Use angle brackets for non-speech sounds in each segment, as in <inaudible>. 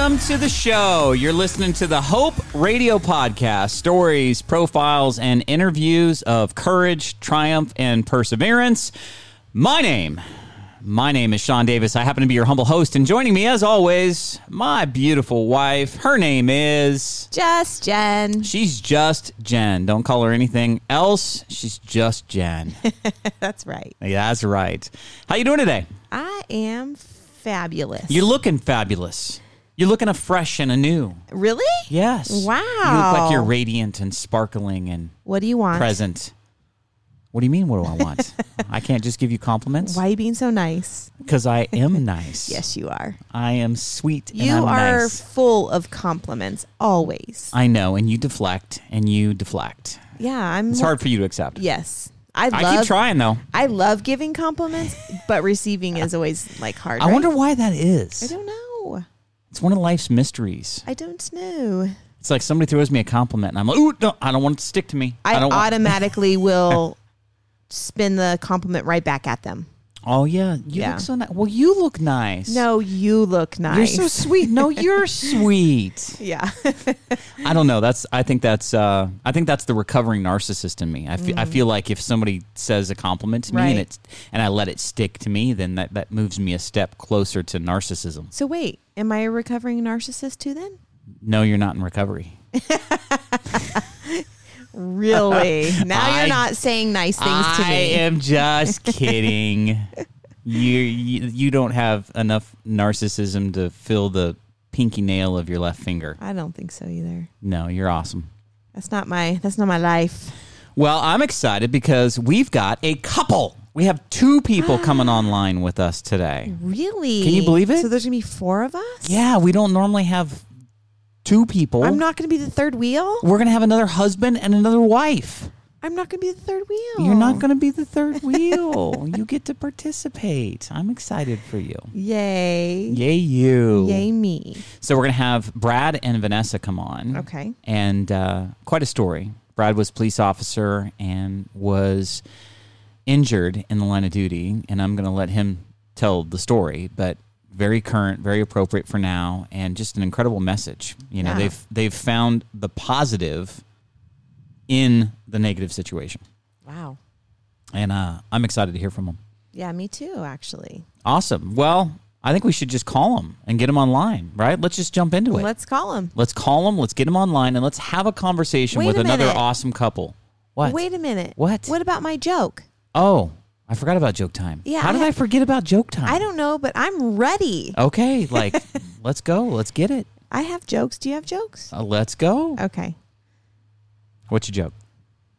Welcome to the show. You're listening to the Hope Radio Podcast stories, profiles, and interviews of courage, triumph, and perseverance. My name, my name is Sean Davis. I happen to be your humble host, and joining me, as always, my beautiful wife. Her name is. Just Jen. She's just Jen. Don't call her anything else. She's just Jen. <laughs> That's right. yeah, that's right. How you doing today? I am fabulous. You're looking fabulous. You're looking a fresh and anew. really? Yes. Wow. You look like you're radiant and sparkling and What do you want? present. What do you mean? What do I want? <laughs> I can't just give you compliments Why are you being so nice? because I am <laughs> nice. Yes, you are. I am sweet. You and I'm are nice. full of compliments always. I know, and you deflect, and you deflect. yeah, I'm. It's hard for you to accept. Yes, I I keep trying though. I love giving compliments, but receiving is always like hard. I right? wonder why that is. I don't know. It's one of life's mysteries. I don't know. It's like somebody throws me a compliment, and I'm like, "Ooh, no, I don't want it to stick to me. I, don't automatically will <laughs> spin the compliment right back at them. Oh yeah, you Yeah. look so nice. Well, you look nice. No, you look nice. You're so sweet. No, <laughs> you're sweet. yeah. <laughs> I don't know. That's I think that's uh I think that's the recovering narcissist in me. I fe- I feel like if somebody says a compliment to me and Mm. It's and I let it stick to me, then that, that moves me a step closer to narcissism. So wait, am I a recovering narcissist too then? No, you're not in recovery. <laughs> Really? <laughs> Now I- you're not saying nice things to me. I am just <laughs> kidding. You, you you don't have enough narcissism to fill the pinky nail of your left finger. I don't think so either. No, you're awesome. That's not my that's not my life. Well, I'm excited because we've got a couple. We have two people <gasps> coming online with us today. Really? Can you believe it? So there's gonna be four of us? Yeah, we don't normally have two people. I'm not gonna be the third wheel? We're going to have another husband and another wife. I'm not gonna be the third wheel. You're not going to be the third wheel. <laughs> you get to participate. I'm excited for you. Yay. Yay, you. Yay me. So we're going to have Brad and Vanessa come on. Okay. And uh, quite a story. Brad was police officer and was injured in the line of duty, and I'm going to let him tell the story, but very current, very appropriate for now, and just an incredible message. You know, Yeah. they've they've found the positive in the negative situation, Wow. and uh, I'm excited to hear from them. Yeah, me too, actually. Awesome. Well, I think we should just call them and get them online, right? Let's just jump into it. Let's call them. Let's call them. Let's get them online, and let's have a conversation Wait with a another minute. awesome couple. What? Wait a minute. What? What about my joke? Oh, I forgot about joke time. Yeah, How I did I, have- forget about joke time? I don't know, but I'm ready. Okay, like, <laughs> let's go. Let's get it. I have jokes. Do you have jokes? Uh, let's go. Okay. What's your joke?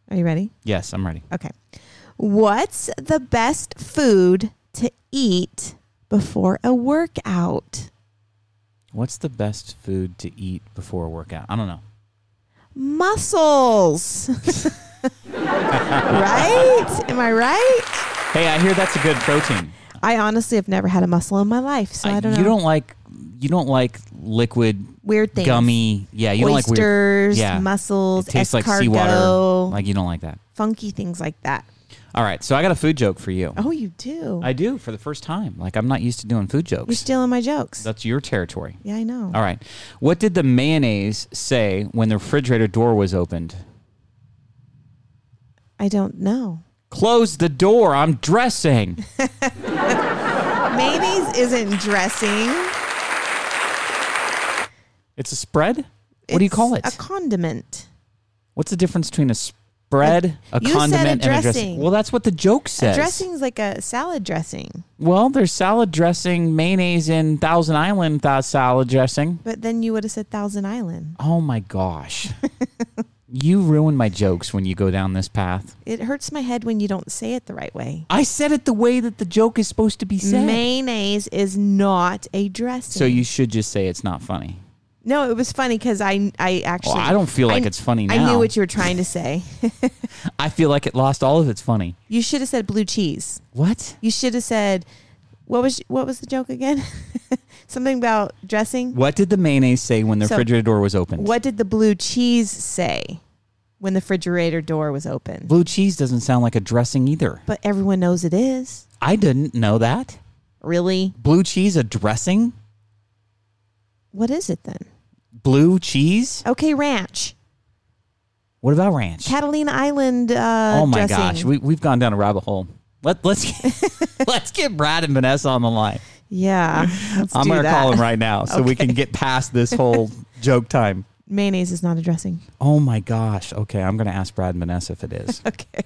Are you ready? Yes, I'm ready. Okay. What's the best food to eat before a workout? What's the best food to eat before a workout? I don't know. Muscles. <laughs> right? Am I right? Hey, I hear that's a good protein. I honestly have never had a muscle in my life, so I, don't know. You don't like you don't like liquid weird things. gummy. Yeah, you don't like weird. Oysters, Yeah. mussels, It tastes like escargot, seawater. Like you don't like that. funky things like that. All right, so I got a food joke for you. Oh, you do. I do for the first time. Like I'm not used to doing food jokes. You're stealing my jokes. That's your territory. yeah, I know. All right. What did the mayonnaise say when the refrigerator door was opened? I don't know. Close the door. I'm dressing. <laughs> Mayonnaise isn't dressing. It's a spread? What do you call it? A condiment. What's the difference between a spread, a You said a condiment, and a dressing? dressing. Well, that's what the joke says. dressing's like a salad dressing, Well, there's salad dressing, mayonnaise in Thousand Island th- salad dressing. but then you would have said Thousand Island. Oh my gosh. <laughs> you ruin my jokes when you go down this path. It hurts my head when you don't say it the right way. I said it the way that the joke is supposed to be said. Mayonnaise is not a dressing. so you should just say it's not funny. No, it was funny because I I actually Well, I don't feel like I- it's funny I knew what you were trying to say. <laughs> I feel like it lost all of its funny. you should have said blue cheese. What? You should have said what was what was the joke again? <laughs> Something about dressing. What did the mayonnaise say when the So, refrigerator door was opened? What did the blue cheese say when the refrigerator door was open? Blue cheese doesn't sound like a dressing either. But everyone knows it is. I didn't know that. Really? Blue cheese a dressing? What is it then? Blue cheese? Okay, ranch. What about ranch? Catalina Island. Uh, oh my dressing. gosh, we, we've gone down a rabbit hole. Let, let's get, <laughs> let's get Brad and Vanessa on the line. Yeah, <laughs> I'm going to that. call him right now so we can get past this whole <laughs> joke time. Mayonnaise is not a dressing. Oh my gosh. Okay, I'm going to ask Brad and Vanessa if it is. Okay.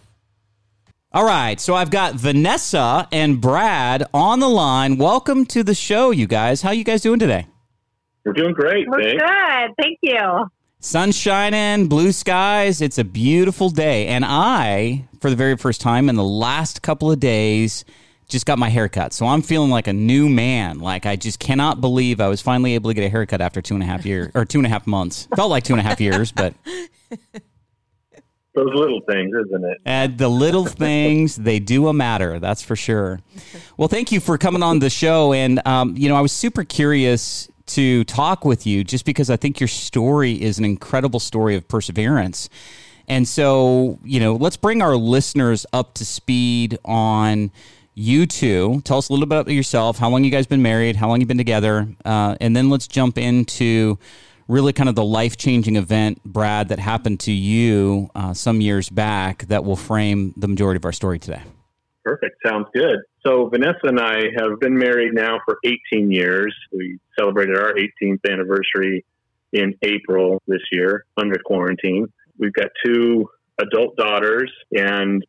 All right, so I've got Vanessa and Brad on the line. Welcome to the show, you guys. How you guys doing today? We're doing great, We're thanks. good. Thank you. Sun shining, blue skies. It's a beautiful day. And I, for the very first time in the last couple of days, just got my haircut. So I'm feeling like a new man. Like I just cannot believe I was finally able to get a haircut after two and a half years or two and a half months. Felt like two and a half years, but Those little things, isn't it? And the little things, they do a matter. That's for sure. Well, thank you for coming on the show. And, um, you know, I was super curious to talk with you just because I think your story is an incredible story of perseverance. And so, you know, let's bring our listeners up to speed on you two. Tell us a little bit about yourself, how long you guys been married, how long you've been together, uh, and then let's jump into really kind of the life changing event, Brad, that happened to you uh, some years back that will frame the majority of our story today. Perfect. Sounds good. So Vanessa and I have been married now for 18 years. We celebrated our 18th anniversary in April this year under quarantine. We've got two adult daughters and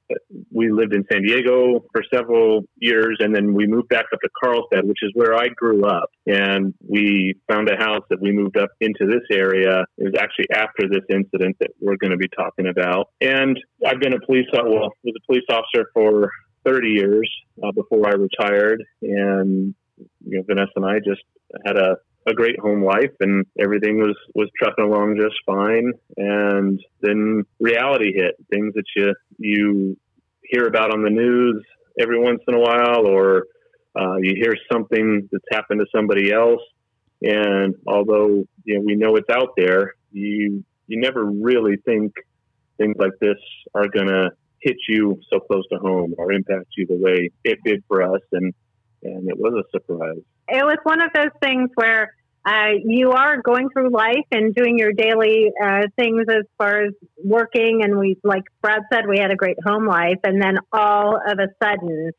we lived in San Diego for several years and then we moved back up to Carlsbad, which is where I grew up. And we found a house that we moved up into this area. It was actually after this incident that we're going to be talking about. And I've been a police, well, was a police officer for 30 years uh, before I retired. And you know, Vanessa and I just had a a great home life and everything was was trucking along just fine and then reality hit things that you you hear about on the news every once in a while or uh, you hear something that's happened to somebody else and although you know we know it's out there you you never really think things like this are going to hit you so close to home or impact you the way it did for us and and it was a surprise It was one of those things where uh, you are going through life and doing your daily uh, things as far as working. And we, like Brad said, we had a great home life. And then all of a sudden,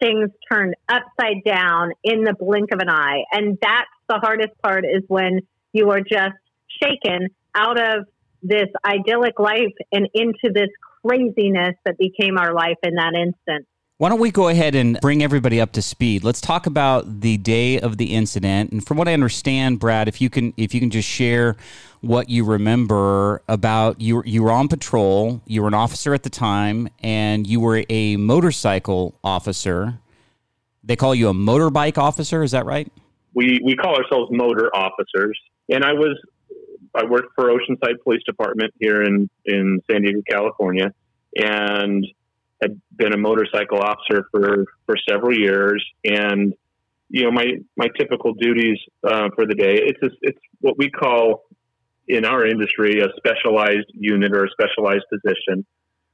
things turned upside down in the blink of an eye. And that's the hardest part is when you are just shaken out of this idyllic life and into this craziness that became our life in that instant. Why don't we go ahead and bring everybody up to speed? Let's talk about the day of the incident. And from what I understand, Brad, if you can if you can just share what you remember about you you were on patrol, you were an officer at the time, and you were a motorcycle officer. They call you a motorbike officer, is that right? we we call ourselves motor officers. And I was I worked for Oceanside Police Department here in in San Diego, California, and had been a motorcycle officer for for several years. And you know my my typical duties uh, for the day it's a, it's what we call in our industry a specialized unit or a specialized position.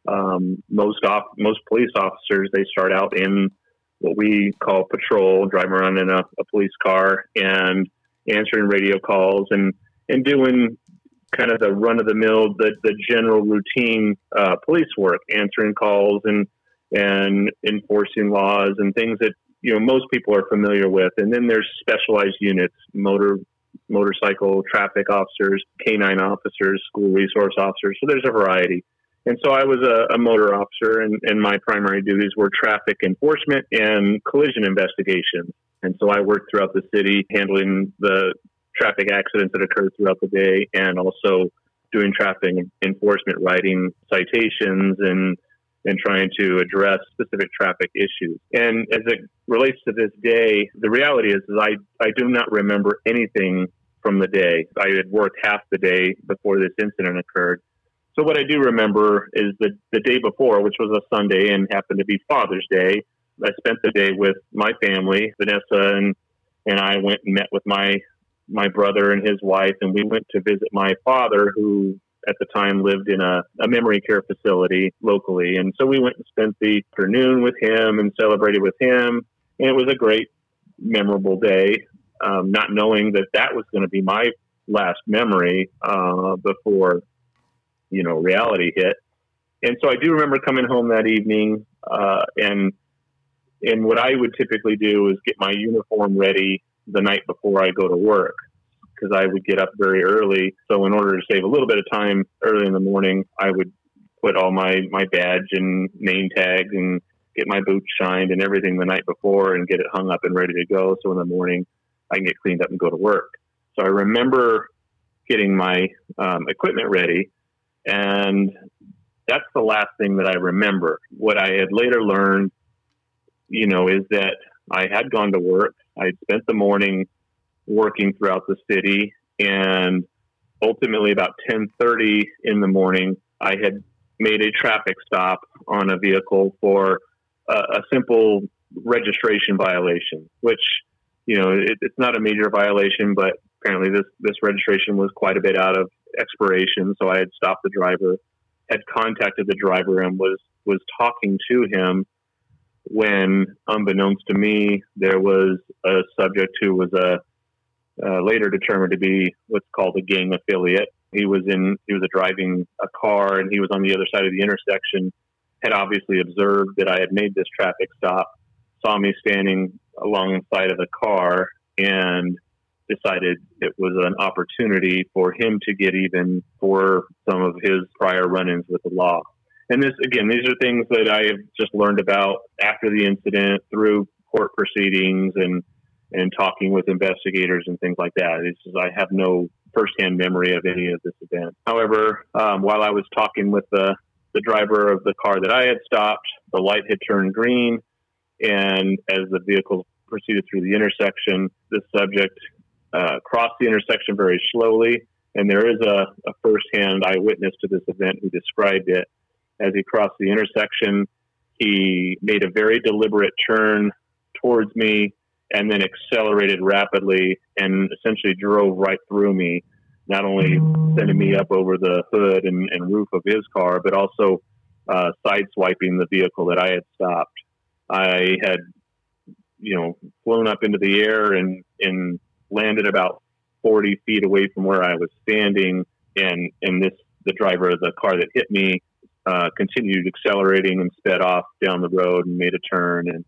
Um, most off, most police officers they start out in what we call patrol, driving around in a, a police car and answering radio calls and, and doing kind of the run of the mill, the, the general routine uh, police work, answering calls and and enforcing laws and things that you know most people are familiar with. And then there's specialized units, motor motorcycle traffic officers, canine officers, school resource officers. So there's a variety. And so I was a, a motor officer, and, and my primary duties were traffic enforcement and collision investigations. And so I worked throughout the city handling the traffic accidents that occurred throughout the day and also doing traffic enforcement, writing citations and and trying to address specific traffic issues. And as it relates to this day, the reality is, is I, I do not remember anything from the day. I had worked half the day before this incident occurred. So what I do remember is the, the day before, which was a Sunday and happened to be Father's Day, I spent the day with my family. Vanessa and, and I went and met with my my brother and his wife, and we went to visit my father, who at the time lived in a, a memory care facility locally. And so we went and spent the afternoon with him and celebrated with him. And it was a great, memorable day. um, not knowing that that was going to be my last memory uh, before you know reality hit. And so I do remember coming home that evening, uh, and and what I would typically do is get my uniform ready the night before I go to work because I would get up very early. So in order to save a little bit of time early in the morning, I would put all my my badge and name tags and get my boots shined and everything the night before and get it hung up and ready to go. So in the morning, I can get cleaned up and go to work. So I remember getting my um, equipment ready, and that's the last thing that I remember. What I had later learned, you know, is that I had gone to work. I had spent the morning working throughout the city, and ultimately about 10:30 in the morning, I had made a traffic stop on a vehicle for a, a simple registration violation, which you know it, it's not a major violation, but apparently this this registration was quite a bit out of expiration. So I had stopped the driver, had contacted the driver, and was was talking to him when, unbeknownst to me, there was a subject who was a uh, later determined to be what's called a gang affiliate. He was in he was a driving a car and he was on the other side of the intersection. Had obviously observed that I had made this traffic stop, saw me standing alongside of the car, and decided it was an opportunity for him to get even for some of his prior run-ins with the law. And this, again, these are things that I have just learned about after the incident through court proceedings and and talking with investigators and things like that. It's just, I have no firsthand memory of any of this event. However, um, while I was talking with the the driver of the car that I had stopped, the light had turned green, and as the vehicle proceeded through the intersection, the subject uh, crossed the intersection very slowly. And there is a, a firsthand eyewitness to this event who described it. As he crossed the intersection, he made a very deliberate turn towards me and then accelerated rapidly and essentially drove right through me, not only sending me up over the hood and, and roof of his car, but also uh, sideswiping the vehicle that I had stopped. I had, you know, flown up into the air and, and landed about 40 feet away from where I was standing. And, and this, the driver of the car that hit me, uh, continued accelerating and sped off down the road and made a turn. And,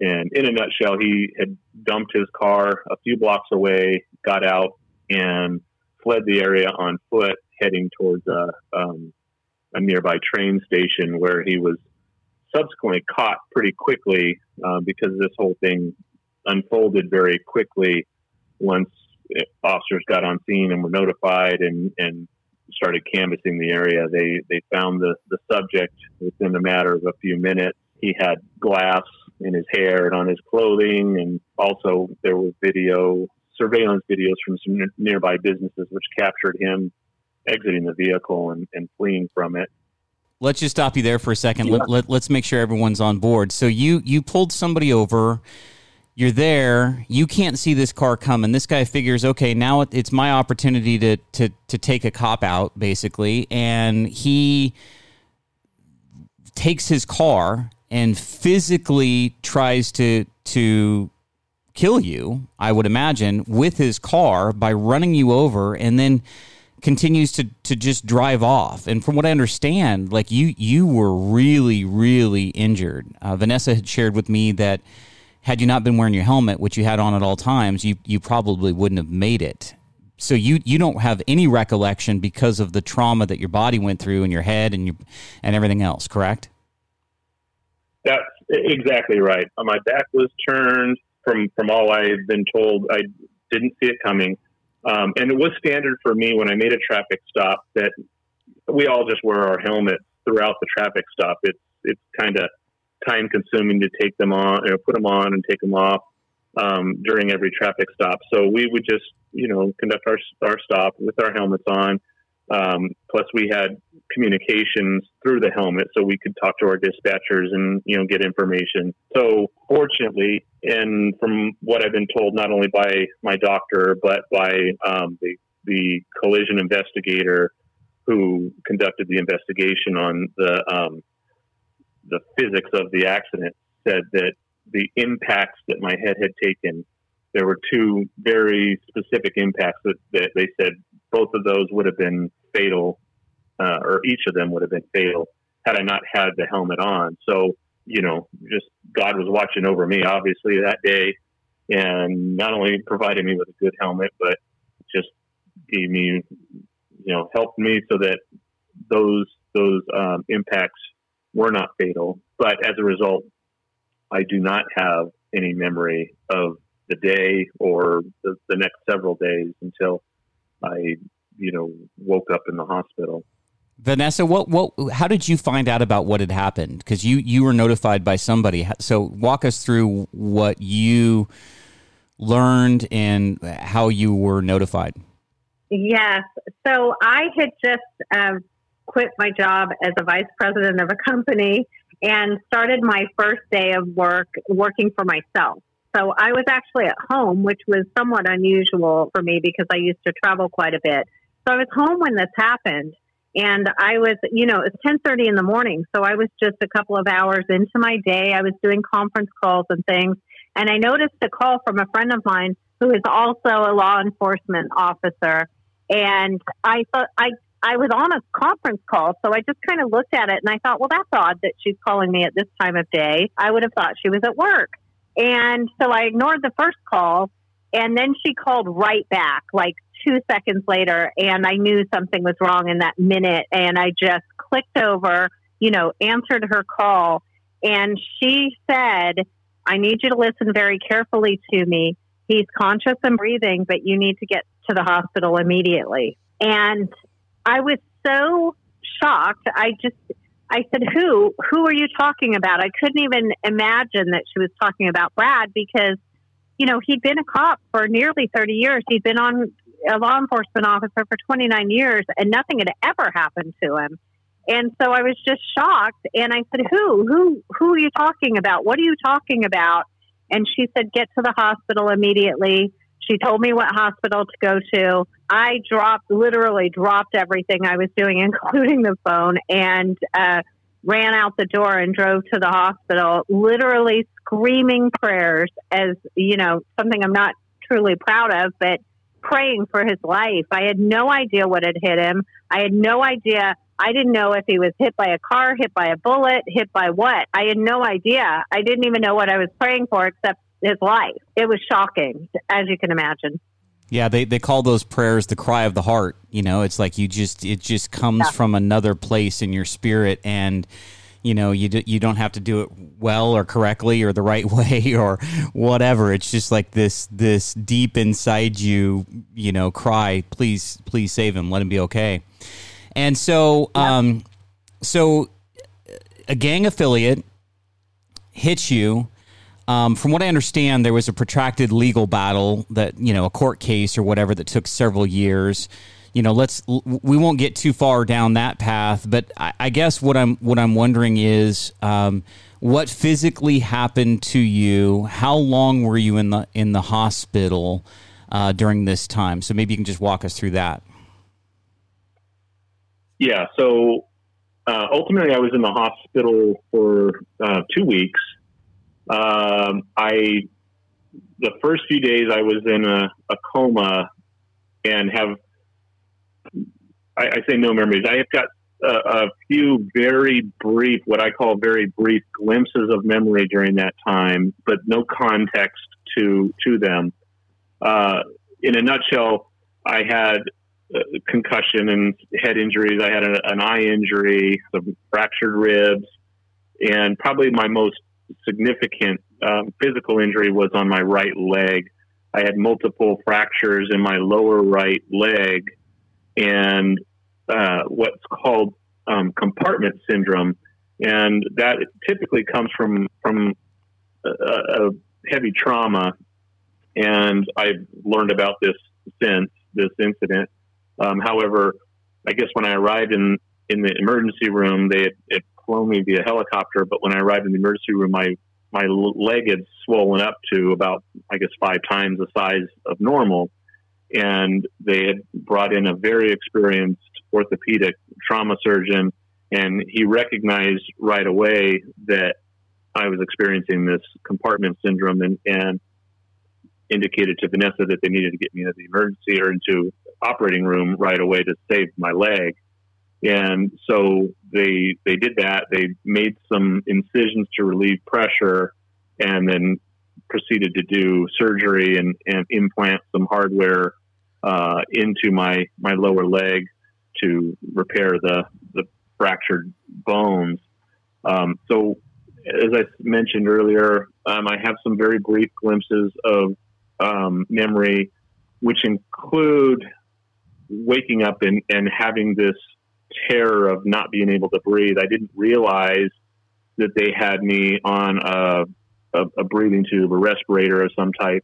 and in a nutshell, he had dumped his car a few blocks away, got out and fled the area on foot, heading towards a, um, a nearby train station where he was subsequently caught pretty quickly uh, because this whole thing unfolded very quickly once officers got on scene and were notified and, and started canvassing the area. They they found the, the subject within a matter of a few minutes. He had glass in his hair and on his clothing, and also there was video surveillance videos from some nearby businesses which captured him exiting the vehicle and, and fleeing from it. Let's just stop you there for a second. Yeah. Let, let, let's make sure everyone's on board. So you you pulled somebody over you're there you can't see this car coming. This guy figures okay now it's my opportunity to to to take a cop out basically. And he takes his car and physically tries to to kill you i would imagine with his car by running you over and then continues to to just drive off. And from what i understand like you you were really really injured. Uh, vanessa had shared with me that had you not been wearing your helmet, which you had on at all times, you you probably wouldn't have made it. So you you don't have any recollection because of the trauma that your body went through in your head and your and everything else, correct? That's exactly right. My back was turned. From from all I've been told, I didn't see it coming, um, and it was standard for me when I made a traffic stop that we all just wear our helmets throughout the traffic stop. It's it's kind of time consuming to take them on, know, put them on and take them off um, during every traffic stop. So we would just, you know, conduct our our stop with our helmets on. Um, plus, we had communications through the helmet, so we could talk to our dispatchers and you know get information. So, fortunately, and from what I've been told, not only by my doctor but by um, the the collision investigator who conducted the investigation on the um, the physics of the accident said that the impacts that my head had taken there were two very specific impacts that, that they said both of those would have been fatal, uh, or each of them would have been fatal had I not had the helmet on. So, you know, just God was watching over me, obviously, that day, and not only provided me with a good helmet, but just gave me, you know, helped me so that those those um, impacts were not fatal. But as a result, I do not have any memory of the day or the, the next several days until I, you know, woke up in the hospital. Vanessa, what what how did you find out about what had happened? Because you you were notified by somebody. So walk us through what you learned and how you were notified. Yes. So I had just um, quit my job as a vice president of a company and started my first day of work working for myself. So I was actually at home, which was somewhat unusual for me because I used to travel quite a bit. So I was home when this happened. And I was, you know, it's 1030 in the morning. So I was just a couple of hours into my day. I was doing conference calls and things. And I noticed a call from a friend of mine who is also a law enforcement officer. And I thought, I, I was on a conference call. So I just kind of looked at it and I thought, well, that's odd that she's calling me at this time of day. I would have thought she was at work. And so I ignored the first call. And then she called right back, like two seconds later, and I knew something was wrong in that minute. And I just clicked over, you know, answered her call. And she said, I need you to listen very carefully to me. He's conscious and breathing, but you need to get to the hospital immediately. And I was so shocked. I just, I said, "Who? Who are you talking about?" I couldn't even imagine that she was talking about Brad because, you know, he'd been a cop for nearly thirty years. He'd been on a law enforcement officer for twenty nine years, and nothing had ever happened to him. And so I was just shocked. And I said, "Who? Who? Who are you talking about? What are you talking about?" And she said, "Get to the hospital immediately." She told me what hospital to go to. I dropped, literally dropped everything I was doing, <laughs> including the phone, and uh, ran out the door and drove to the hospital, literally screaming prayers as, you know, something I'm not truly proud of, but praying for his life. I had no idea what had hit him. I had no idea. I didn't know if he was hit by a car, hit by a bullet, hit by what. I had no idea. I didn't even know what I was praying for except his life. It was shocking, as you can imagine. Yeah, they, they call those prayers the cry of the heart. You know, it's like you just it just comes yeah. from another place in your spirit, and you know you do, you don't have to do it well or correctly or the right <laughs> way or whatever. It's just like this this deep inside you, you know, cry, please please save him, let him be okay. And so, yeah. um, so a gang affiliate hits you um, from what I understand, there was a protracted legal battle that you know a court case or whatever that took several years. You know, let's we won't get too far down that path, but I, I guess what I'm what I'm wondering is um, what physically happened to you. How long were you in the in the hospital uh, during this time? So maybe you can just walk us through that. Yeah. So uh, ultimately, I was in the hospital for uh, two weeks. Um, I the first few days I was in a, a coma and have I, I, say no memories. I have got a, a, few very brief, what I call very brief glimpses of memory during that time, but no context to to them. Uh, in a nutshell, I had concussion and head injuries. I had a, an eye injury, some fractured ribs, and probably my most significant um, physical injury was on my right leg. I had multiple fractures in my lower right leg and uh, what's called um, compartment syndrome, and that typically comes from from a, a heavy trauma. And I've learned about this since this incident. Um, however, I guess when I arrived in in the emergency room, they had, had flown me via helicopter. But when I arrived in the emergency room, my my leg had swollen up to about, I guess, five times the size of normal. And they had brought in a very experienced orthopedic trauma surgeon, and he recognized right away that I was experiencing this compartment syndrome. And, and indicated to Vanessa that they needed to get me into the emergency or into operating room right away to save my leg. And so they they did that. They made some incisions to relieve pressure, and then proceeded to do surgery and, and implant some hardware uh, into my my lower leg to repair the the fractured bones. Um, so, as I mentioned earlier, um, I have some very brief glimpses of um, memory, which include waking up and, and having this terror of not being able to breathe. I didn't realize that they had me on a, a, a breathing tube, a respirator of some type.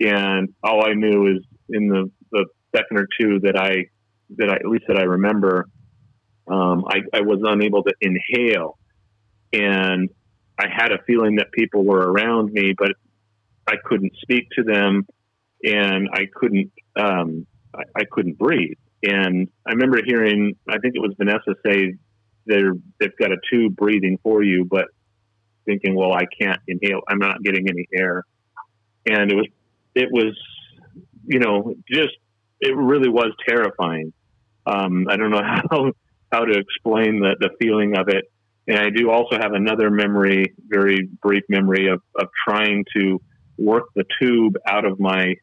And all I knew is in the, the second or two that I, that I, at least that I remember, um, I, I was unable to inhale. And I had a feeling that people were around me, but I couldn't speak to them and I couldn't, um, I, I couldn't breathe. And I remember hearing, I think it was Vanessa say they're, they've got a tube breathing for you, but thinking, well, I can't inhale. I'm not getting any air. And it was, it was, you know, just, it really was terrifying. Um, I don't know <laughs> how, how to explain the, the feeling of it. And I do also have another memory, very brief memory of, of trying to work the tube out of my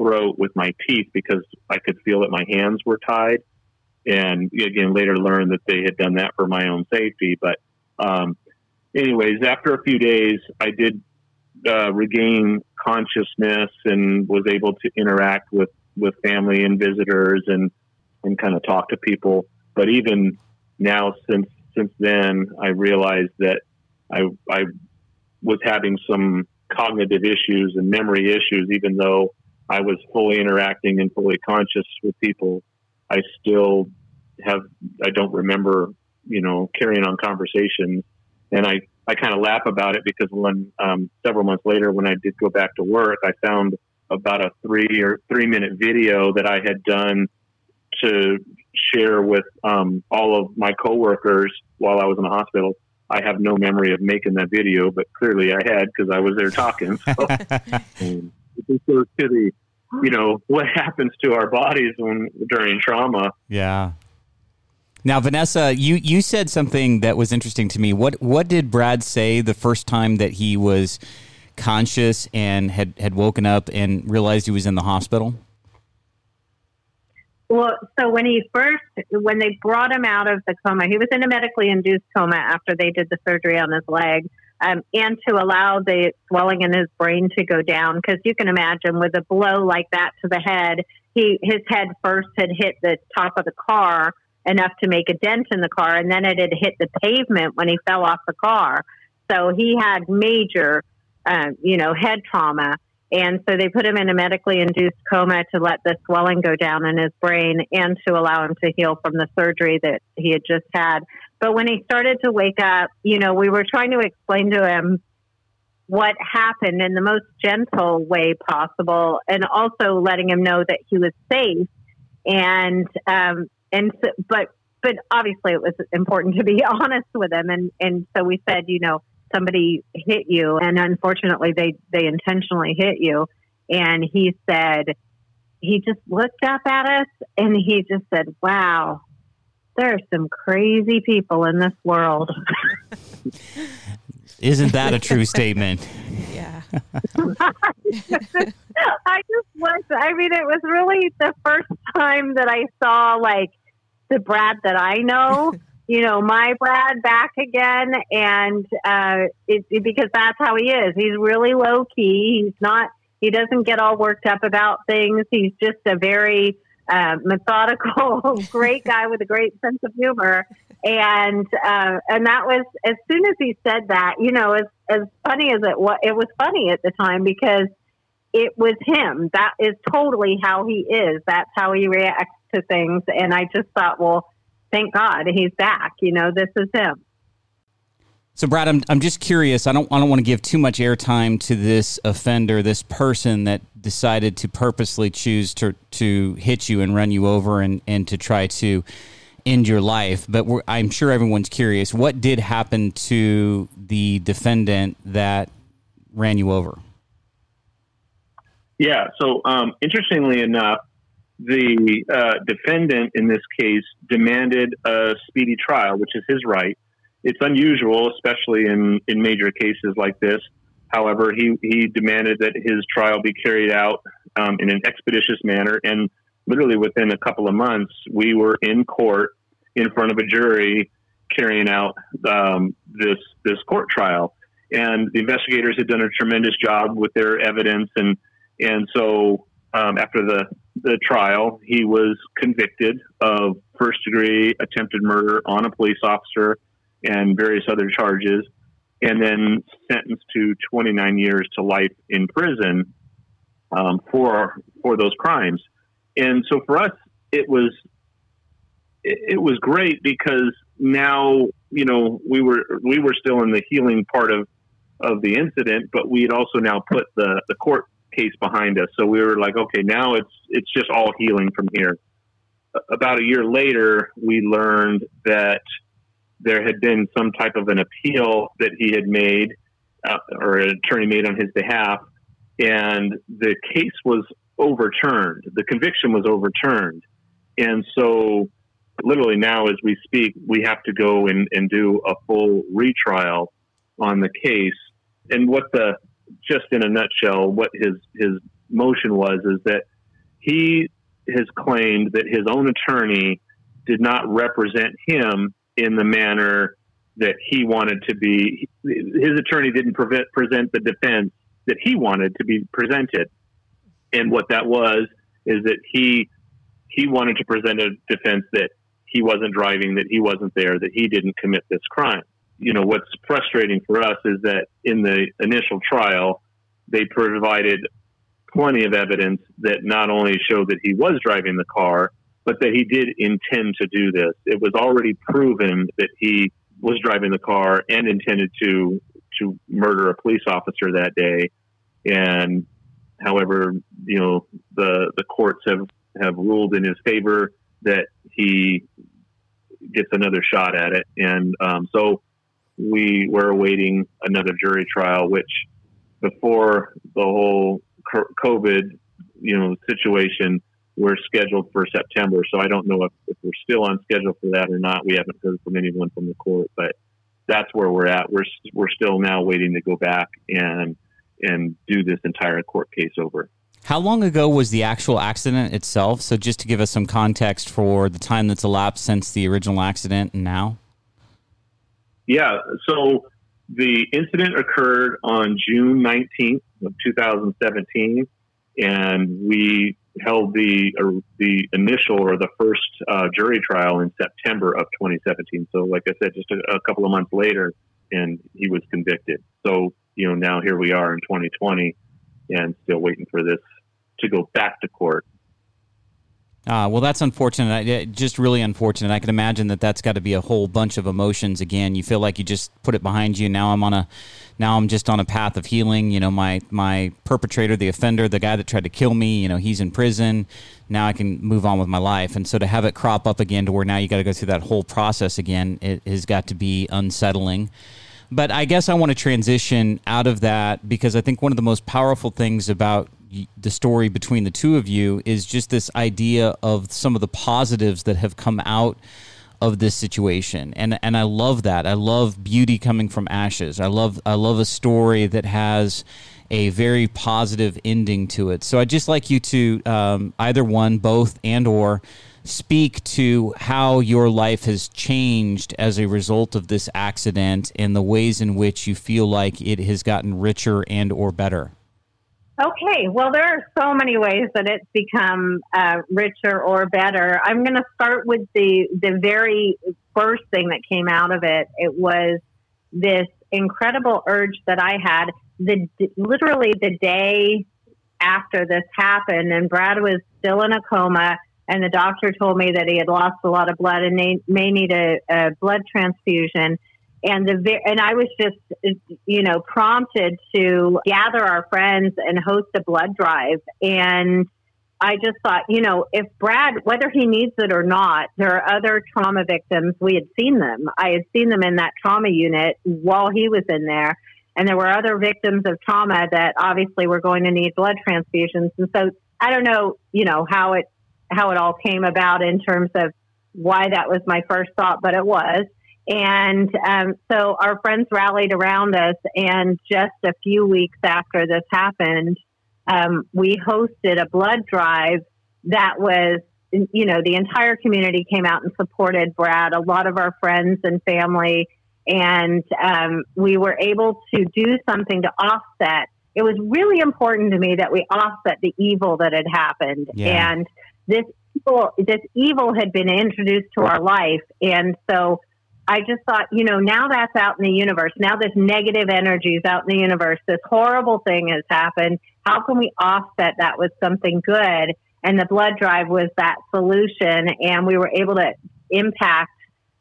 throat with my teeth because I could feel that my hands were tied. And again, later learned that they had done that for my own safety. But, um, anyways, after a few days, I did uh, regain consciousness and was able to interact with, with family and visitors and, and kind of talk to people. But even now, since since then, I realized that I I was having some cognitive issues and memory issues, even though I was fully interacting and fully conscious with people, I still have, I don't remember, you know, carrying on conversations. And I, I kind of laugh about it because when, um, several months later, when I did go back to work, I found about a three or three minute video that I had done to share with um, all of my coworkers while I was in the hospital. I have no memory of making that video, but clearly I had because I was there talking. So, <laughs> um, it goes to the you know <laughs> what happens to our bodies when during trauma. Yeah. Now, Vanessa, you, you said something that was interesting to me. What what did Brad say the first time that he was conscious and had, had woken up and realized he was in the hospital? Well, so when he first, when they brought him out of the coma, he was in a medically induced coma after they did the surgery on his leg um, and to allow the swelling in his brain to go down. Because you can imagine with a blow like that to the head, he his head first had hit the top of the car enough to make a dent in the car, and then it had hit the pavement when he fell off the car. So he had major, uh, you know, head trauma. And so they put him in a medically induced coma to let the swelling go down in his brain and to allow him to heal from the surgery that he had just had. But when he started to wake up, you know, we were trying to explain to him what happened in the most gentle way possible and also letting him know that he was safe. And, um, and, so, but, but obviously it was important to be <laughs> honest with him. And, and so we said, you know, somebody hit you and unfortunately they, they intentionally hit you. And he said, he just looked up at us and he just said, wow, there are some crazy people in this world. Isn't that a true statement? <laughs> Yeah. <laughs> I just was, I mean, it was really the first time that I saw like the Brad that I know, <laughs> you know, my Brad back again. And uh, it, it, because that's how he is. He's really low key. He's not, he doesn't get all worked up about things. He's just a very, uh, methodical, <laughs> great guy with a great sense of humor. And uh, and that was as soon as he said that, you know, as as funny as it was, it was funny at the time because it was him. That is totally how he is. That's how he reacts to things. And I just thought, well, thank God he's back. You know, this is him. So, Brad, I'm, I'm just curious. I don't I don't want to give too much airtime to this offender, this person that decided to purposely choose to to hit you and run you over and, and to try to end your life. But I'm sure everyone's curious. What did happen to the defendant that ran you over? Yeah. So, um, interestingly enough, the uh, defendant in this case demanded a speedy trial, which is his right. It's unusual, especially in, in major cases like this. However, he, he demanded that his trial be carried out um, in an expeditious manner. And literally within a couple of months, we were in court in front of a jury carrying out um, this this court trial. And the investigators had done a tremendous job with their evidence, and and so um, after the the trial, he was convicted of first degree attempted murder on a police officer and various other charges, and then sentenced to 29 years to life in prison um, for for those crimes. And so for us, it was it, it was great because now you know we were we were still in the healing part of of the incident, but we had also now put the the court case behind us. So we were like, okay, now it's it's just all healing from here. About a year later, we learned that there had been some type of an appeal that he had made, uh, or an attorney made on his behalf, and the case was overturned. The conviction was overturned, and so literally now, as we speak, we have to go and, and do a full retrial on the case. And what the just in a nutshell, what his his motion was is that he has claimed that his own attorney did not represent him in the manner that he wanted to be. His attorney didn't prevent, present the defense that he wanted to be presented, and what that was is that he he wanted to present a defense that he wasn't driving, that he wasn't there, that he didn't commit this crime you know, what's frustrating for us is that in the initial trial, they provided plenty of evidence that not only showed that he was driving the car, but that he did intend to do this. It was already proven that he was driving the car and intended to to murder a police officer that day. And however, you know, the the courts have have ruled in his favor that he gets another shot at it. And um, so we were awaiting another jury trial, which before the whole COVID, you know, situation, we're scheduled for September. So I don't know if, if we're still on schedule for that or not. We haven't heard from anyone from the court, but that's where we're at. We're we're still now waiting to go back and and do this entire court case over. How long ago was the actual accident itself? So just to give us some context for the time that's elapsed since the original accident and now. Yeah. So the incident occurred on June 19th of 2017, and we held the uh, the initial or the first uh, jury trial in September of 2017. So, like I said, just a, a, couple of months later, and he was convicted. So, you know, now here we are in 2020, and still waiting for this to go back to court. Uh, well, that's unfortunate. Just really unfortunate. I can imagine that that's got to be a whole bunch of emotions. Again, you feel like you just put it behind you. Now I'm on a, now I'm just on a path of healing. You know, my my perpetrator, the offender, the guy that tried to kill me. You know, he's in prison. Now I can move on with my life. And so to have it crop up again, to where now you got to go through that whole process again, it has got to be unsettling. But I guess I want to transition out of that because I think one of the most powerful things about the story between the two of you is just this idea of some of the positives that have come out of this situation. And and I love that. I love beauty coming from ashes. I love I love a story that has a very positive ending to it. So I'd just like you to um, either one both and or speak to how your life has changed as a result of this accident and the ways in which you feel like it has gotten richer and or better Okay, well, there are so many ways that it's become uh, richer or better. I'm going to start with the the very first thing that came out of it. It was this incredible urge that I had the literally the day after this happened, and Brad was still in a coma, and the doctor told me that he had lost a lot of blood and may, need a, a blood transfusion and the and I was just you know prompted to gather our friends and host a blood drive and I just thought you know if Brad whether he needs it or not there are other trauma victims we had seen them I had seen them in that trauma unit while he was in there and there were other victims of trauma that obviously were going to need blood transfusions. And so I don't know, you know, how it how it all came about in terms of why that was my first thought, but it was. And um, so our friends rallied around us, and just a few weeks after this happened, um, we hosted a blood drive that was, you know, the entire community came out and supported Brad. A lot of our friends and family and um, we were able to do something to offset. It was really important to me that we offset the evil that had happened, yeah. and this evil, this evil had been introduced to our life, and so I just thought, you know, now that's out in the universe. Now this negative energy is out in the universe. This horrible thing has happened. How can we offset that with something good? And the blood drive was that solution, and we were able to impact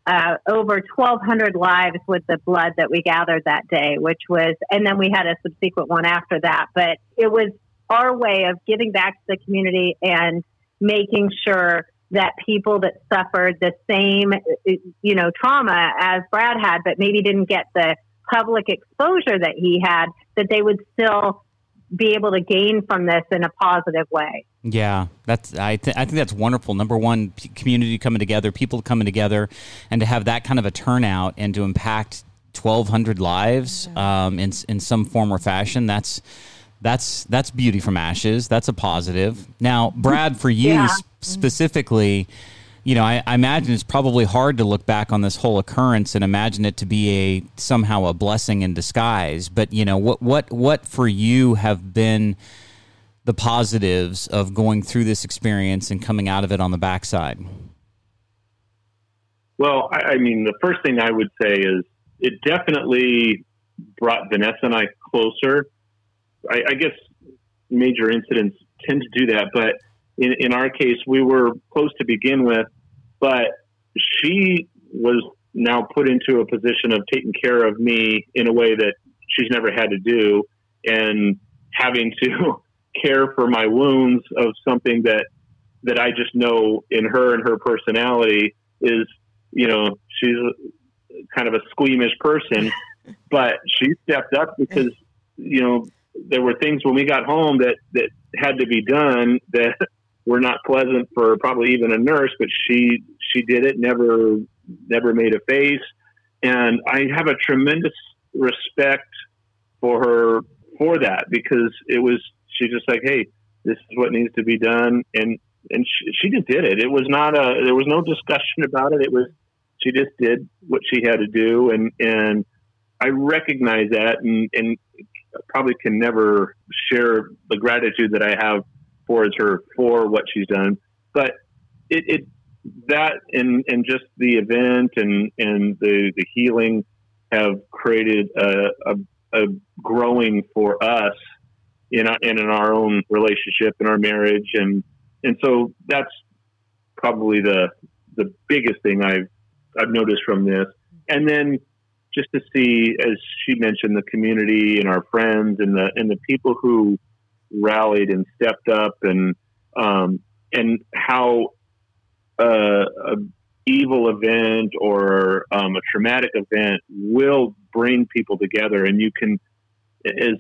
uh, over 1,200 lives with the blood that we gathered that day, which was, and then we had a subsequent one after that. But it was our way of giving back to the community and making sure that people that suffered the same, you know, trauma as Brad had, but maybe didn't get the public exposure that he had, that they would still be able to gain from this in a positive way. Yeah, that's I, th- I think that's wonderful. Number one, p- community coming together, people coming together, and to have that kind of a turnout and to impact 1,200 lives um, in in some form or fashion. That's that's that's beauty from ashes. That's a positive. Now, Brad, for you yeah. Specifically you know, I, I, imagine it's probably hard to look back on this whole occurrence and imagine it to be a somehow a blessing in disguise. But you know, what what what for you have been the positives of going through this experience and coming out of it on the backside? Well, I, I mean, the first thing I would say is it definitely brought Vanessa and I closer. I, I guess major incidents tend to do that, but in, in our case, we were close to begin with but she was now put into a position of taking care of me in a way that she's never had to do and having to <laughs> care for my wounds of something that that I just know in her and her personality is you know she's kind of a squeamish person <laughs> but she stepped up because you know there were things when we got home that that had to be done that were not pleasant for probably even a nurse, but she she did it, never never made a face, and I have a tremendous respect for her for that because it was she's just like, hey, this is what needs to be done, and and she, she just did it. It was not a there was no discussion about it. It was she just did what she had to do, and and I recognize that, and and probably can never share the gratitude that I have towards her for what she's done. But it, it that and and just the event and and the the healing have created a, a, a growing for us in our, in our own relationship in our marriage and and so that's probably the the biggest thing I've I've noticed from this and then just to see as she mentioned the community and our friends and the and the people who rallied and stepped up and um, and how uh, a evil event or um, a traumatic event will bring people together and you can as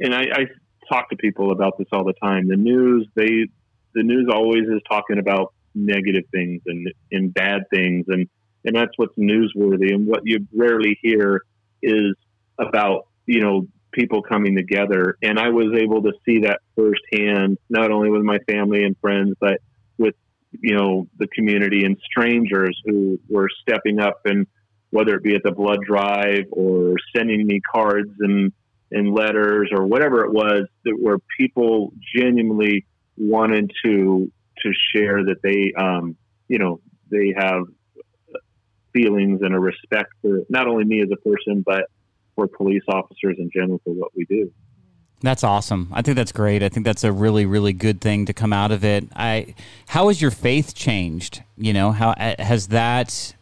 and I, I talk to people about this all the time. The news they the news always is talking about negative things and, and bad things and and that's what's newsworthy and what you rarely hear is about you know people coming together. And I was able to see that firsthand, not only with my family and friends, but with, you know, the community and strangers who were stepping up and whether it be at the blood drive or sending me cards and, and letters or whatever it was that where people genuinely wanted to, to share that they, um, you know, they have feelings and a respect for not only me as a person, but for police officers in general for what we do. That's awesome. I think that's great. I think that's a really, really good thing to come out of it. I, how has your faith changed? You know, how uh, has that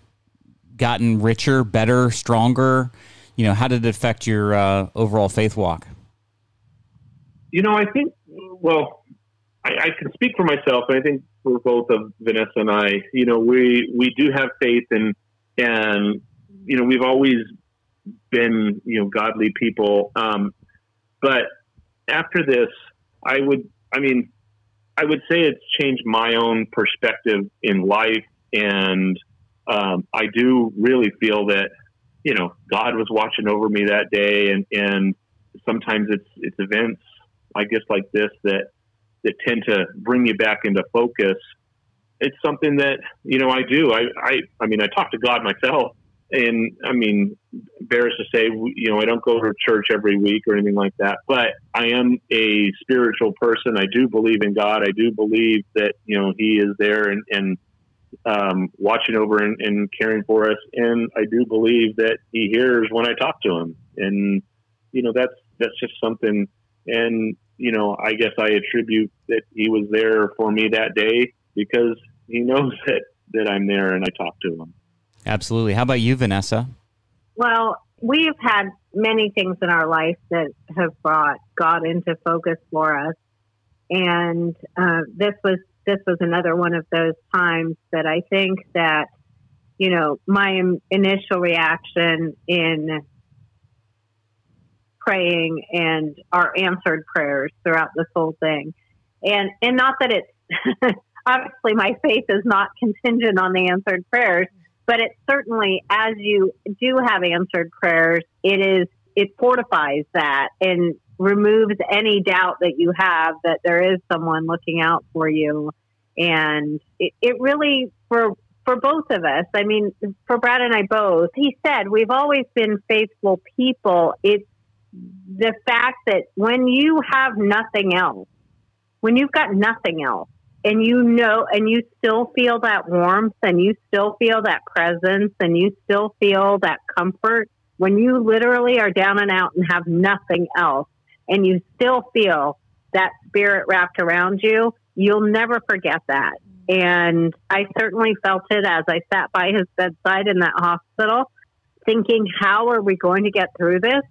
gotten richer, better, stronger? You know, how did it affect your uh, overall faith walk? You know, I think, well, I, I can speak for myself, and I think for both of Vanessa and I, you know, we we do have faith, and and you know, we've always been you know godly people. Um, but after this, I would I mean I would say it's changed my own perspective in life, and um, I do really feel that you know God was watching over me that day, and and sometimes it's it's events I guess like this that that tend to bring you back into focus. It's something that you know I do. I I I mean I talk to God myself, and I mean, embarrassed to say, you know, I don't go to church every week or anything like that, but I am a spiritual person. I do believe in God. I do believe that, you know, He is there and, and um, watching over and, and caring for us. And I do believe that He hears when I talk to Him. And, you know, that's, that's just something. And, you know, I guess I attribute that He was there for me that day because He knows <laughs> that, that I'm there and I talk to Him. Absolutely. How about you, Vanessa? Well, we've had many things in our life that have brought God into focus for us, and uh, this was this was another one of those times that I think that you know my initial reaction in praying and our answered prayers throughout this whole thing, and and not that it's <laughs> obviously my faith is not contingent on the answered prayers but it certainly, as you do have answered prayers, it is it fortifies that and removes any doubt that you have that there is someone looking out for you. And it, it really for for both of us, I mean, for Brad and I both, he said we've always been faithful people. It's the fact that when you have nothing else, when you've got nothing else, and you know, and you still feel that warmth and you still feel that presence and you still feel that comfort when you literally are down and out and have nothing else and you still feel that spirit wrapped around you, you'll never forget that. And I certainly felt it as I sat by his bedside in that hospital, thinking, how are we going to get through this?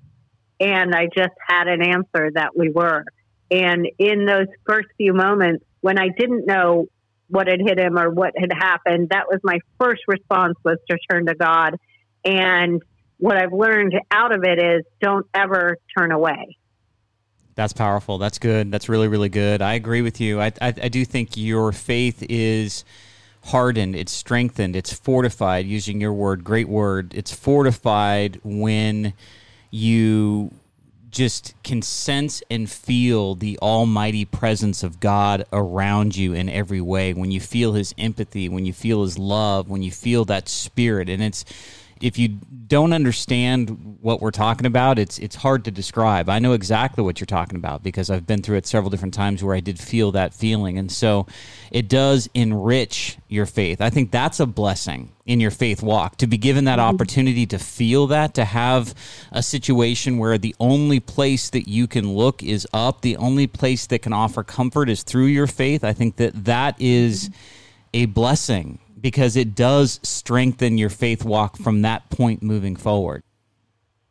And I just had an answer that we were. And in those first few moments, when I didn't know what had hit him or what had happened, that was my first response was to turn to God. And what I've learned out of it is don't ever turn away. That's powerful. That's good. That's really, really good. I agree with you. I, I, I do think your faith is hardened, it's strengthened, it's fortified, using your word, great word. It's fortified when you just can sense and feel the almighty presence of God around you in every way. When you feel his empathy, when you feel his love, when you feel that spirit. And it's if you don't understand what we're talking about, it's it's hard to describe. I know exactly what you're talking about because I've been through it several different times where I did feel that feeling, and so it does enrich your faith. I think that's a blessing in your faith walk to be given that mm-hmm. opportunity to feel that, to have a situation where the only place that you can look is up, the only place that can offer comfort is through your faith. I think that that is a blessing because it does strengthen your faith walk from that point moving forward.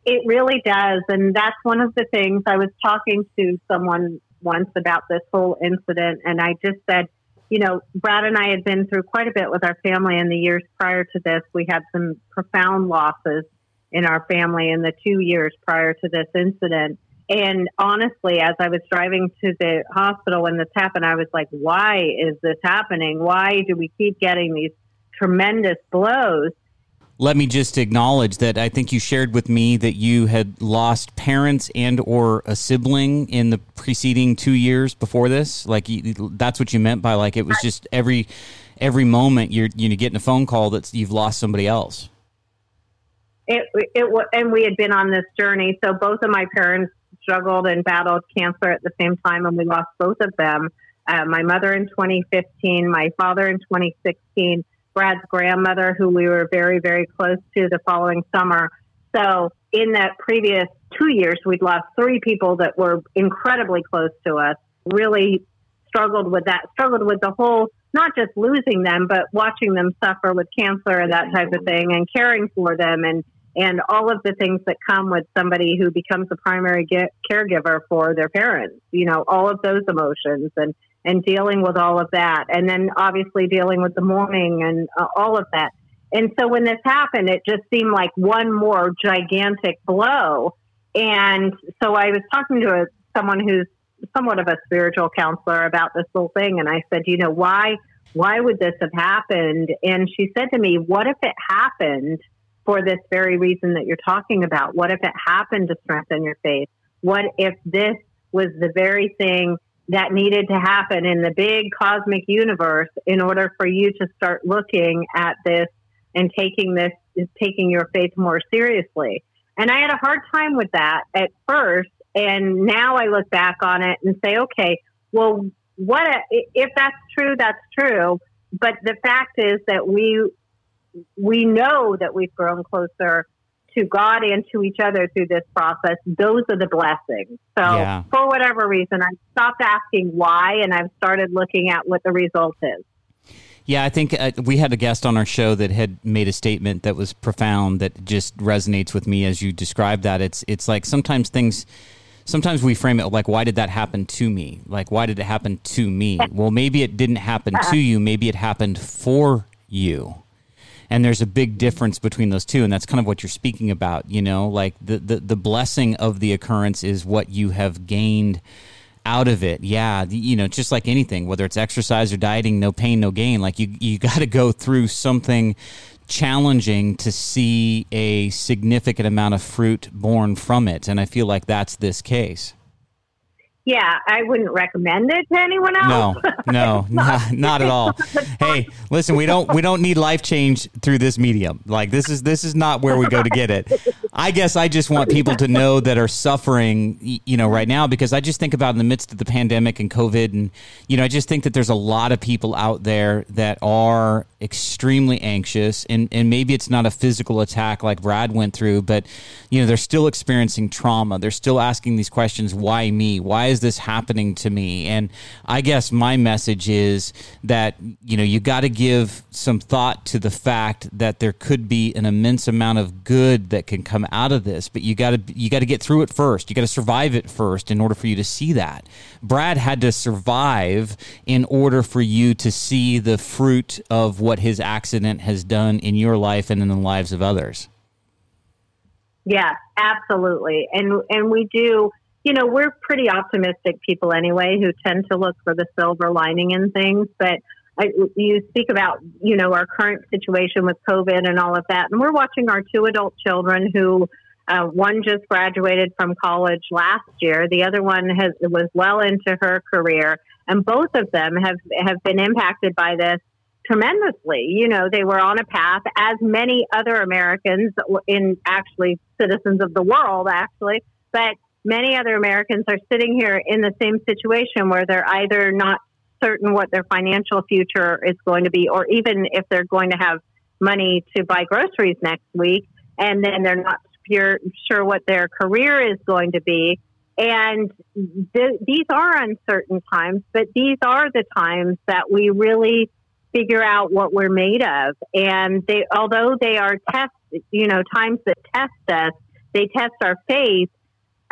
It really does. And that's one of the things I was talking to someone once about this whole incident. And I just said, you know, Brad and I had been through quite a bit with our family in the years prior to this. We had some profound losses in our family in the two years prior to this incident. And honestly, as I was driving to the hospital when this happened, I was like, why is this happening? Why do we keep getting these tremendous blows. Let me just acknowledge that I think you shared with me that you had lost parents and or a sibling in the preceding 2 years before this. Like that's what you meant by like it was just every every moment you're you know getting a phone call that you've lost somebody else. It, it and we had been on this journey. So both of my parents struggled and battled cancer at the same time, and we lost both of them. Uh, my mother in 2015, my father in 2016. Brad's grandmother, who we were very, very close to the following summer. So in that previous two years, we'd lost three people that were incredibly close to us, really struggled with that, struggled with the whole, not just losing them, but watching them suffer with cancer and that type of thing and caring for them and, and all of the things that come with somebody who becomes the primary ge- caregiver for their parents, you know, all of those emotions and, and dealing with all of that. And then obviously dealing with the mourning and uh, all of that. And so when this happened, it just seemed like one more gigantic blow. And so I was talking to a, someone who's somewhat of a spiritual counselor about this whole thing. And I said, you know, why, why would this have happened? And she said to me, what if it happened for this very reason that you're talking about? What if it happened to strengthen your faith? What if this was the very thing that needed to happen in the big cosmic universe in order for you to start looking at this and taking this taking your faith more seriously. And I had a hard time with that at first, and now I look back on it and say, okay, well, what if that's true? That's true. But the fact is that we we know that we've grown closer to God and to each other through this process. Those are the blessings. So, yeah. for whatever reason, I stopped asking why and I've started looking at what the result is. Yeah, I think uh, we had a guest on our show that had made a statement that was profound that just resonates with me as you describe that. It's it's like sometimes things sometimes we frame it like why did that happen to me? Like why did it happen to me? <laughs> Well, maybe it didn't happen to you, maybe it happened for you. And there's a big difference between those two and that's kind of what you're speaking about, you know, like the the, the blessing of the occurrence is what you have gained out of it. Yeah, you know, just like anything, whether it's exercise or dieting, no pain, no gain. Like you, you <laughs> got to go through something challenging to see a significant amount of fruit born from it, and I feel like that's this case. Yeah, I wouldn't recommend it to anyone else. No, <laughs> no, not, not at all. hey, listen, we don't we don't need life change through this medium. Like this is this is not where we go to get it. I guess I just want people to know that are suffering, you know, right now because I just think about in the midst of the pandemic and COVID, and you know, I just think that there's a lot of people out there that are extremely anxious, and and maybe it's not a physical attack like Brad went through, but you know, they're still experiencing trauma. They're still asking these questions: Why me? Why is this happening to me? And I guess my message is that you know you got to give some thought to the fact that there could be an immense amount of good that can come out of this, but you got to you got to get through it first. You got to survive it first in order for you to see that. Brad had to survive in order for you to see the fruit of what his accident has done in your life and in the lives of others. Yeah, absolutely. And and we do, you know, we're pretty optimistic people anyway who tend to look for the silver lining in things, but I, you speak about, you know, our current situation with COVID and all of that. And we're watching our two adult children who, uh, one just graduated from college last year. The other one has was well into her career, and both of them have have been impacted by this tremendously. You know, they were on a path, as many other Americans, in actually citizens of the world, actually, but many other Americans are sitting here in the same situation where they're either not certain what their financial future is going to be, or even if they're going to have money to buy groceries next week, and then they're not sure, what their career is going to be. And th- these are uncertain times, but these are the times that we really figure out what we're made of. And they, although they are test, you know, times that test us, they test our faith.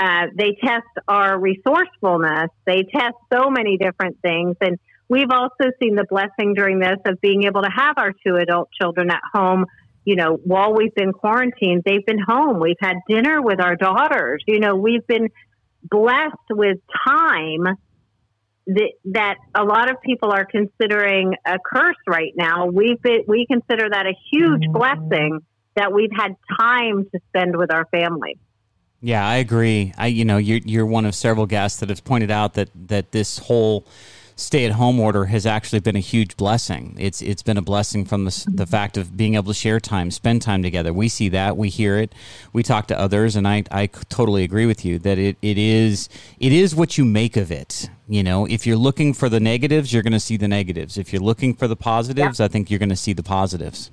Uh, they test our resourcefulness. They test so many different things. And we've also seen the blessing during this of being able to have our two adult children at home. You know, while we've been quarantined, they've been home. We've had dinner with our daughters. You know, we've been blessed with time that, that a lot of people are considering a curse right now. We've been, we consider that a huge mm-hmm. blessing that we've had time to spend with our family. Yeah, I agree. I you know you're you're one of several guests that has pointed out that that this whole stay at home order has actually been a huge blessing. It's it's been a blessing from the the mm-hmm. fact of being able to share time, spend time together. We see that, we hear it, we talk to others, and I I totally agree with you that it, it is it is what you make of it. You know, if you're looking for the negatives, you're going to see the negatives. If you're looking for the positives, I think you're going to see the positives.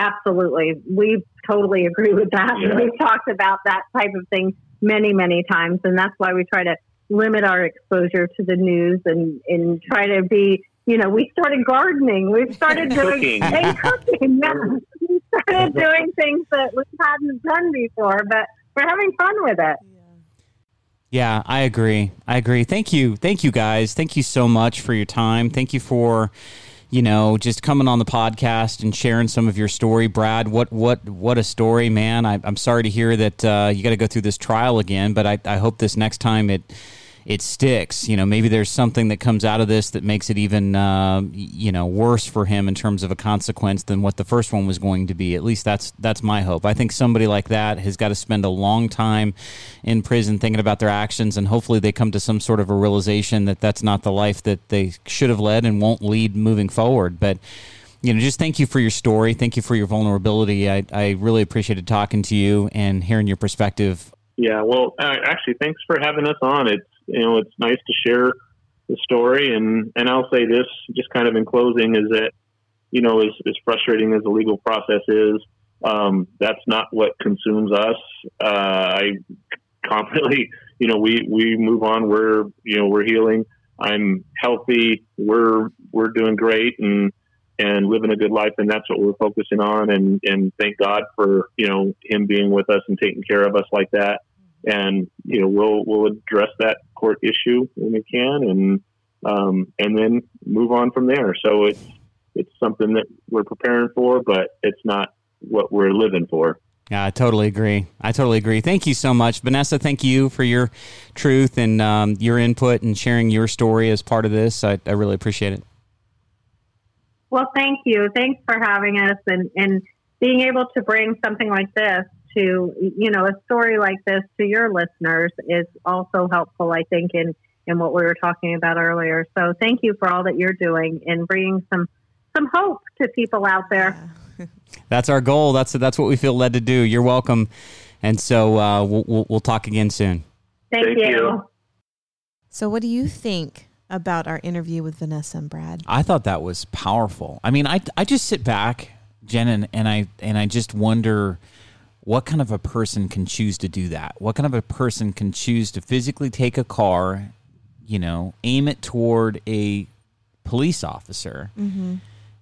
Absolutely. We totally agree with that. Yeah. We've talked about that type of thing many, many times. And that's why we try to limit our exposure to the news and, and try to be, you know, we started gardening. We've started <laughs> doing cooking. And cooking. Yeah. <laughs> We started doing things that we hadn't done before, but we're having fun with it. Yeah, I agree. I agree. Thank you. Thank you guys. Thank you so much for your time. Thank you for you know, just coming on the podcast and sharing some of your story, Brad. What what what a story, man! I, am sorry to hear that uh, you got to go through this trial again, but I, I hope this next time it it sticks. You know, maybe there's something that comes out of this that makes it even, uh, you know, worse for him in terms of a consequence than what the first one was going to be. At least that's that's my hope. I think somebody like that has got to spend a long time in prison thinking about their actions, and hopefully they come to some sort of a realization that that's not the life that they should have led and won't lead moving forward. But you know, just thank you for your story. Thank you for your vulnerability. I, I really appreciated talking to you and hearing your perspective. Yeah, well, uh, actually, thanks for having us on. It's you know, it's nice to share the story. And, and I'll say this just kind of in closing is that, you know, as, as frustrating as the legal process is, um, that's not what consumes us. Uh, I confidently, you know, we, we move on. We're, you know, we're healing. I'm healthy. We're, we're doing great and, and living a good life. And that's what we're focusing on. And, and thank God for, you know, him being with us and taking care of us like that and you know we'll we'll address that court issue when we can, and um, and then move on from there. So it's it's something that we're preparing for, but it's not what we're living for. Yeah, I totally agree. I totally agree. Thank you so much, Vanessa. Thank you for your truth and um, your input and sharing your story as part of this. I, I really appreciate it. Well, thank you. Thanks for having us and, and being able to bring something like this to you know a story like this to your listeners is also helpful i think in in what we were talking about earlier. So thank you for all that you're doing in bringing some some hope to people out there. Yeah. <laughs> that's our goal. That's that's what we feel led to do. You're welcome. And so uh, we'll, we'll, we'll talk again soon. Thank, thank you. you. So what do you think about our interview with vanessa and brad? I thought that was powerful. I mean i, I just sit back jen and, and i and i just wonder what kind of a person can choose to do that? What kind of a person can choose to physically take a car, you know, aim it toward a police officer, mm-hmm.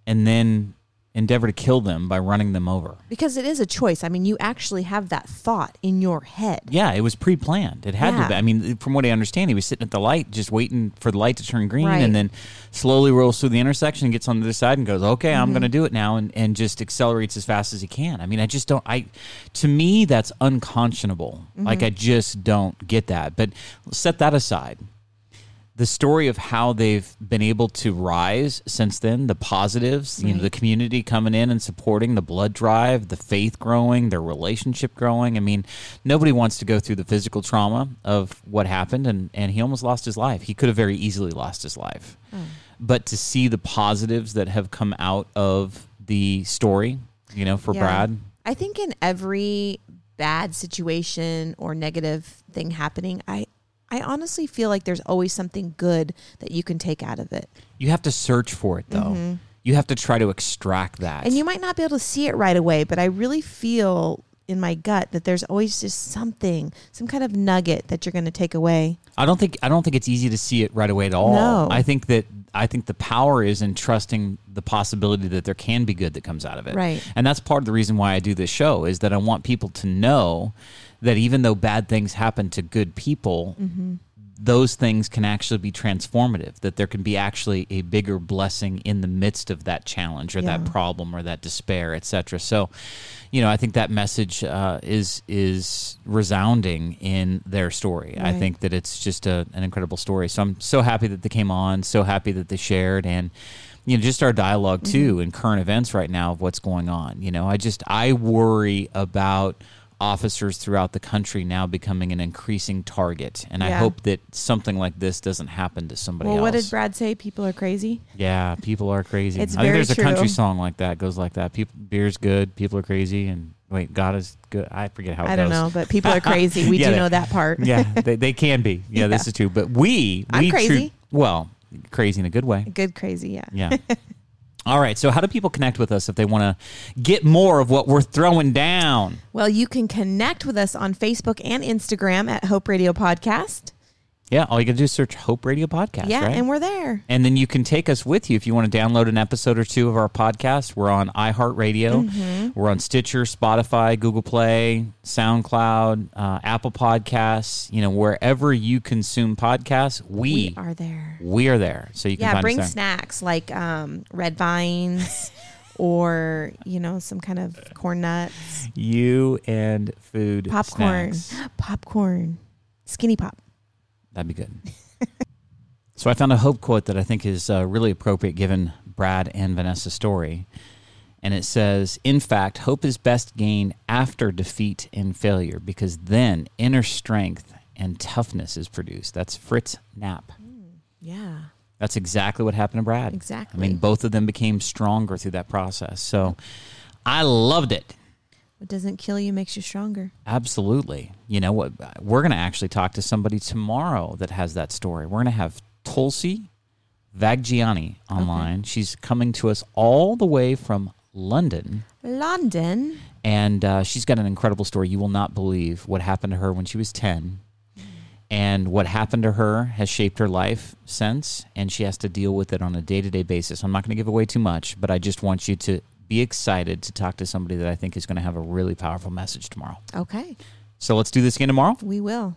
and then endeavor to kill them by running them over. Because it is a choice. I mean, you actually have that thought in your head. Yeah, it was pre planned. It had yeah. to be. I mean, from what I understand, he was sitting at the light just waiting for the light to turn green right. and then slowly rolls through the intersection, and gets on the other side and goes, okay, mm-hmm. I'm going to do it now and, and just accelerates as fast as he can. I mean, I just don't, I, to me, that's unconscionable. Mm-hmm. Like, I just don't get that. But set that aside the story of how they've been able to rise since then, the positives, right. you know, the community coming in and supporting the blood drive, the faith growing, their relationship growing. I mean, nobody wants to go through the physical trauma of what happened, and, and he almost lost his life. He could have very easily lost his life. Mm. But to see the positives that have come out of the story, you know, for yeah. Brad. I think in every bad situation or negative thing happening, I, I honestly feel like there's always something good that you can take out of it. You have to search for it though. Mm-hmm. You have to try to extract that. And you might not be able to see it right away, but I really feel in my gut that there's always just something, some kind of nugget that you're going to take away. I don't think I don't think it's easy to see it right away at all. No. I think that I think the power is in trusting the possibility that there can be good that comes out of it. Right. And that's part of the reason why I do this show is that I want people to know that even though bad things happen to good people, mm-hmm. Those things can actually be transformative. That there can be actually a bigger blessing in the midst of that challenge or yeah. that problem or that despair, etc. So, you know, I think that message uh, is is resounding in their story. Right. I think that it's just a, an incredible story. So I'm so happy that they came on. So happy that they shared and you know just our dialogue too mm-hmm. in current events right now of what's going on you know i just i worry about officers throughout the country now becoming an increasing target. And yeah. I hope that something like this doesn't happen to somebody well, else. what did Brad say? People are crazy? Yeah, people are crazy. It's I think there's true. a country song like that goes like that. People beer's good, people are crazy and wait, God is good. I forget how I don't know, but people are crazy. <laughs> We yeah, do know that part. <laughs> yeah, they, they can be. Yeah, yeah, this is true. But we, I'm we crazy. well, crazy in a good way. Good crazy, yeah. Yeah. <laughs> All right. So, how do people connect with us if they want to get more of what we're throwing down? Well, you can connect with us on Facebook and Instagram at Hope Radio Podcast. Yeah, all you got to do is search Hope Radio Podcast. yeah, right? and we're there. And then you can take us with you if you want to download an episode or two of our podcast. We're on iHeartRadio, Mm-hmm. we're on Stitcher, Spotify, Google Play, SoundCloud, uh, Apple Podcasts. You know, wherever you consume podcasts, we, We are there. we are there. So you can Yeah, bring snacks like um, red vines <laughs> or you know some kind of corn nuts, You and food popcorn, snacks. popcorn, skinny pop. That'd be good. so I found a hope quote that I think is uh, really appropriate given Brad and Vanessa's story. And it says, In fact, hope is best gained after defeat and failure because then inner strength and toughness is produced. That's Fritz Knapp. Yeah, That's exactly what happened to Brad. Exactly. I mean, both of them became stronger through that process. So I loved it. What doesn't kill you makes you stronger. Absolutely. You know what? We're going to actually talk to somebody tomorrow that has that story. We're going to have Tulsi Vaggiani online. She's coming to us all the way from London. London. And uh, she's got an incredible story. You will not believe what happened to her when she was 10. And what happened to her has shaped her life since, and she has to deal with it on a day to day basis. I'm not going to give away too much, but I just want you to be excited to talk to somebody that I think is going to have a really powerful message tomorrow. Okay, So let's do this again tomorrow. we will.